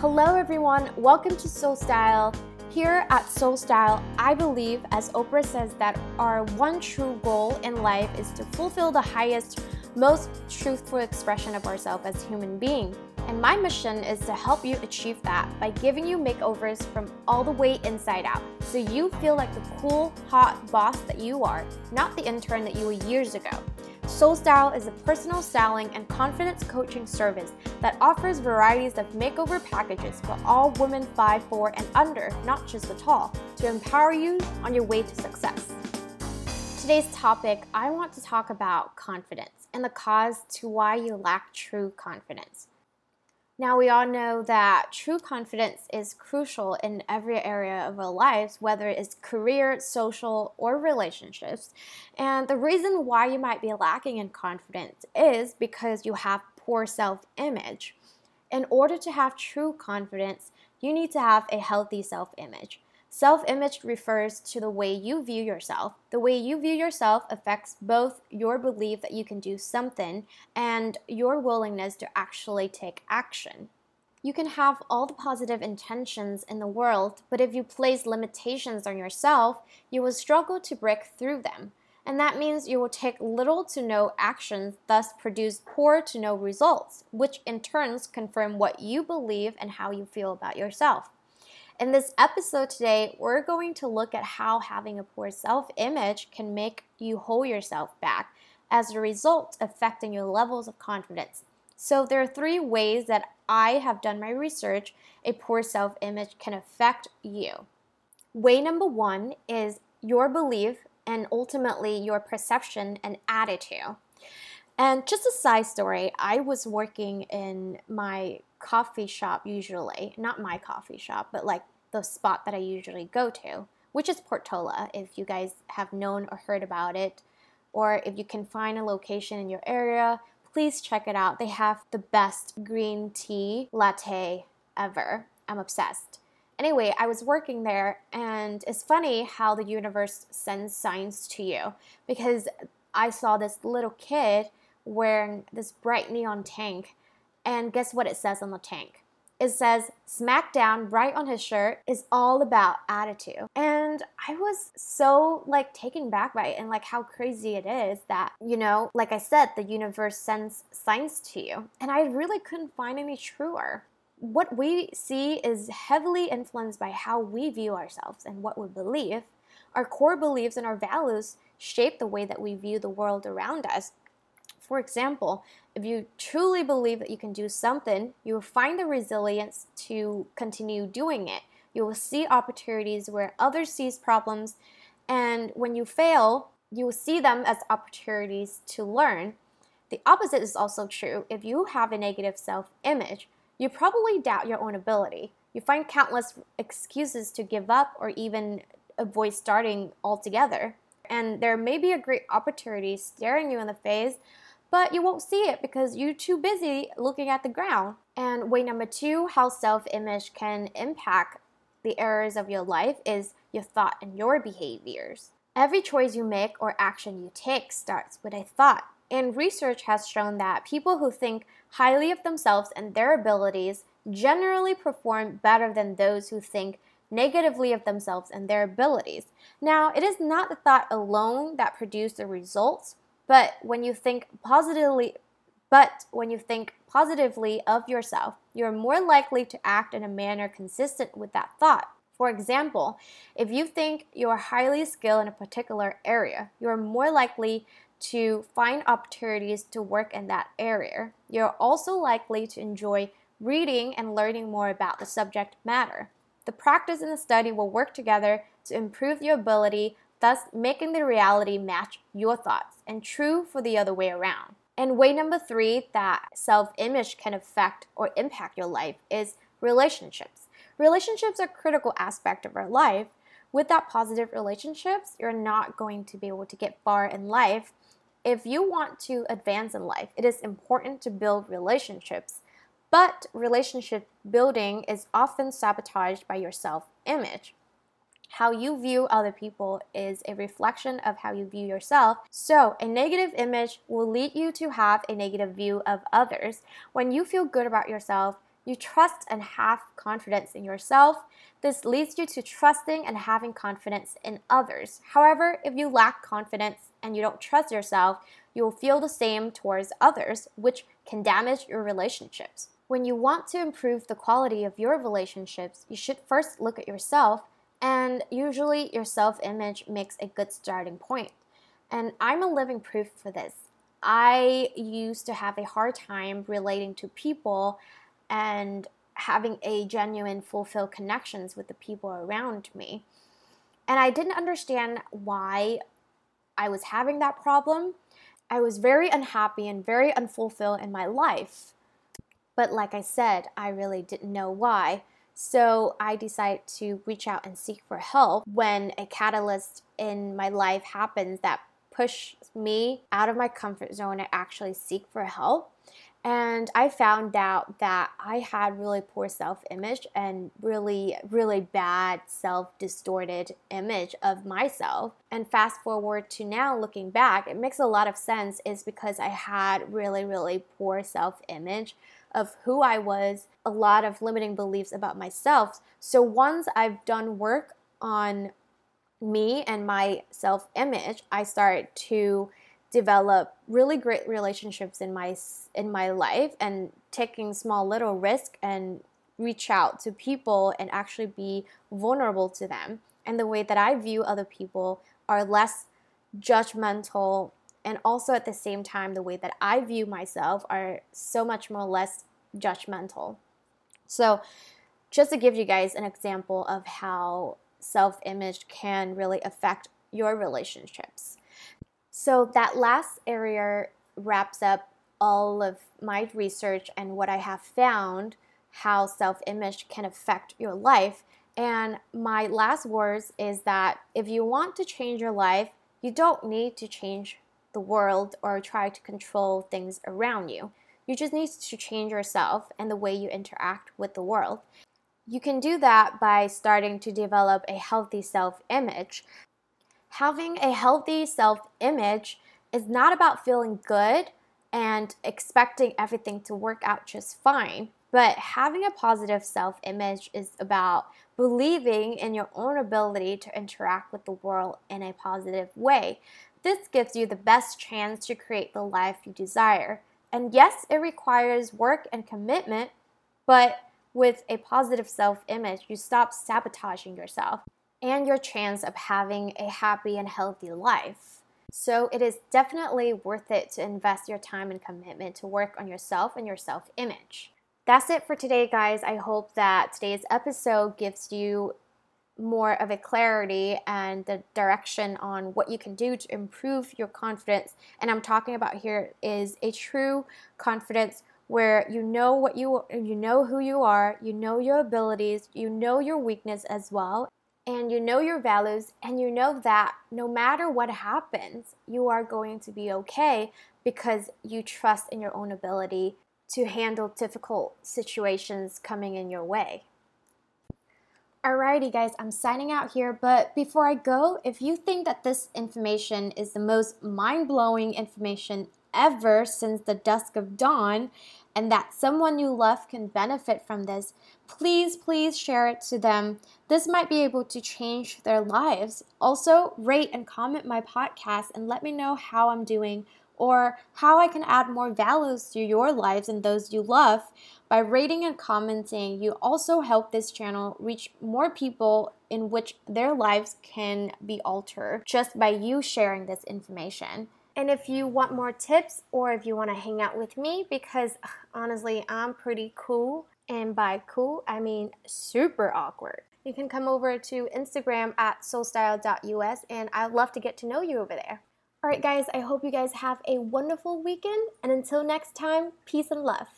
Hello, everyone. Welcome to Soul Style. Here at Soul Style, I believe, as Oprah says, that our one true goal in life is to fulfill the highest, most truthful expression of ourselves as human beings. And my mission is to help you achieve that by giving you makeovers from all the way inside out. So you feel like the cool, hot boss that you are, not the intern that you were years ago. Soul Style is a personal styling and confidence coaching service that offers varieties of makeover packages for all women 5'4 and under, not just the tall, to empower you on your way to success. Today's topic, I want to talk about confidence and the cause to why you lack true confidence. Now, we all know that true confidence is crucial in every area of our lives, whether it's career, social, or relationships. And the reason why you might be lacking in confidence is because you have poor self image. In order to have true confidence, you need to have a healthy self image. Self image refers to the way you view yourself. The way you view yourself affects both your belief that you can do something and your willingness to actually take action. You can have all the positive intentions in the world, but if you place limitations on yourself, you will struggle to break through them. And that means you will take little to no actions, thus produce poor to no results, which in turns confirm what you believe and how you feel about yourself. In this episode today, we're going to look at how having a poor self image can make you hold yourself back, as a result, affecting your levels of confidence. So, there are three ways that I have done my research a poor self image can affect you. Way number one is your belief and ultimately your perception and attitude. And just a side story, I was working in my coffee shop usually, not my coffee shop, but like the spot that I usually go to, which is Portola, if you guys have known or heard about it, or if you can find a location in your area, please check it out. They have the best green tea latte ever. I'm obsessed. Anyway, I was working there, and it's funny how the universe sends signs to you because I saw this little kid wearing this bright neon tank and guess what it says on the tank? It says SmackDown right on his shirt is all about attitude. And I was so like taken back by it and like how crazy it is that, you know, like I said, the universe sends signs to you. And I really couldn't find any truer. What we see is heavily influenced by how we view ourselves and what we believe. Our core beliefs and our values shape the way that we view the world around us. For example, if you truly believe that you can do something, you will find the resilience to continue doing it. You will see opportunities where others sees problems, and when you fail, you will see them as opportunities to learn. The opposite is also true. If you have a negative self-image, you probably doubt your own ability. You find countless excuses to give up or even avoid starting altogether. And there may be a great opportunity staring you in the face, but you won't see it because you're too busy looking at the ground. And way number two, how self image can impact the areas of your life is your thought and your behaviors. Every choice you make or action you take starts with a thought. And research has shown that people who think highly of themselves and their abilities generally perform better than those who think negatively of themselves and their abilities. Now, it is not the thought alone that produce the results, but when you think positively, but when you think positively of yourself, you're more likely to act in a manner consistent with that thought. For example, if you think you're highly skilled in a particular area, you're more likely to find opportunities to work in that area. You're also likely to enjoy reading and learning more about the subject matter. The practice and the study will work together to improve your ability thus making the reality match your thoughts, and true for the other way around. And way number three that self image can affect or impact your life is relationships. Relationships are a critical aspect of our life. Without positive relationships, you're not going to be able to get far in life. If you want to advance in life, it is important to build relationships. But relationship building is often sabotaged by your self image. How you view other people is a reflection of how you view yourself. So, a negative image will lead you to have a negative view of others. When you feel good about yourself, You trust and have confidence in yourself. This leads you to trusting and having confidence in others. However, if you lack confidence and you don't trust yourself, you will feel the same towards others, which can damage your relationships. When you want to improve the quality of your relationships, you should first look at yourself, and usually your self image makes a good starting point. And I'm a living proof for this. I used to have a hard time relating to people and having a genuine, fulfilled connections with the people around me. And I didn't understand why I was having that problem. I was very unhappy and very unfulfilled in my life. But like I said, I really didn't know why. So I decided to reach out and seek for help when a catalyst in my life happens that push me out of my comfort zone and actually seek for help. And I found out that I had really poor self image and really, really bad self distorted image of myself. And fast forward to now, looking back, it makes a lot of sense, is because I had really, really poor self image of who I was, a lot of limiting beliefs about myself. So once I've done work on me and my self image, I started to develop really great relationships in my in my life and taking small little risk and reach out to people and actually be vulnerable to them and the way that I view other people are less judgmental and also at the same time the way that I view myself are so much more less judgmental. So just to give you guys an example of how self image can really affect your relationships. So, that last area wraps up all of my research and what I have found how self image can affect your life. And my last words is that if you want to change your life, you don't need to change the world or try to control things around you. You just need to change yourself and the way you interact with the world. You can do that by starting to develop a healthy self image. Having a healthy self image is not about feeling good and expecting everything to work out just fine, but having a positive self image is about believing in your own ability to interact with the world in a positive way. This gives you the best chance to create the life you desire. And yes, it requires work and commitment, but with a positive self image, you stop sabotaging yourself and your chance of having a happy and healthy life. So, it is definitely worth it to invest your time and commitment to work on yourself and your self image. That's it for today, guys. I hope that today's episode gives you more of a clarity and the direction on what you can do to improve your confidence. And I'm talking about here is a true confidence where you know what you you know who you are, you know your abilities, you know your weakness as well, and you know your values and you know that no matter what happens, you are going to be okay because you trust in your own ability to handle difficult situations coming in your way. Alrighty, guys, I'm signing out here. But before I go, if you think that this information is the most mind blowing information ever since the dusk of dawn and that someone you love can benefit from this, please, please share it to them. This might be able to change their lives. Also, rate and comment my podcast and let me know how I'm doing or how I can add more values to your lives and those you love. By rating and commenting, you also help this channel reach more people in which their lives can be altered just by you sharing this information. And if you want more tips or if you want to hang out with me, because honestly, I'm pretty cool. And by cool, I mean super awkward. You can come over to Instagram at soulstyle.us and I'd love to get to know you over there. All right, guys, I hope you guys have a wonderful weekend. And until next time, peace and love.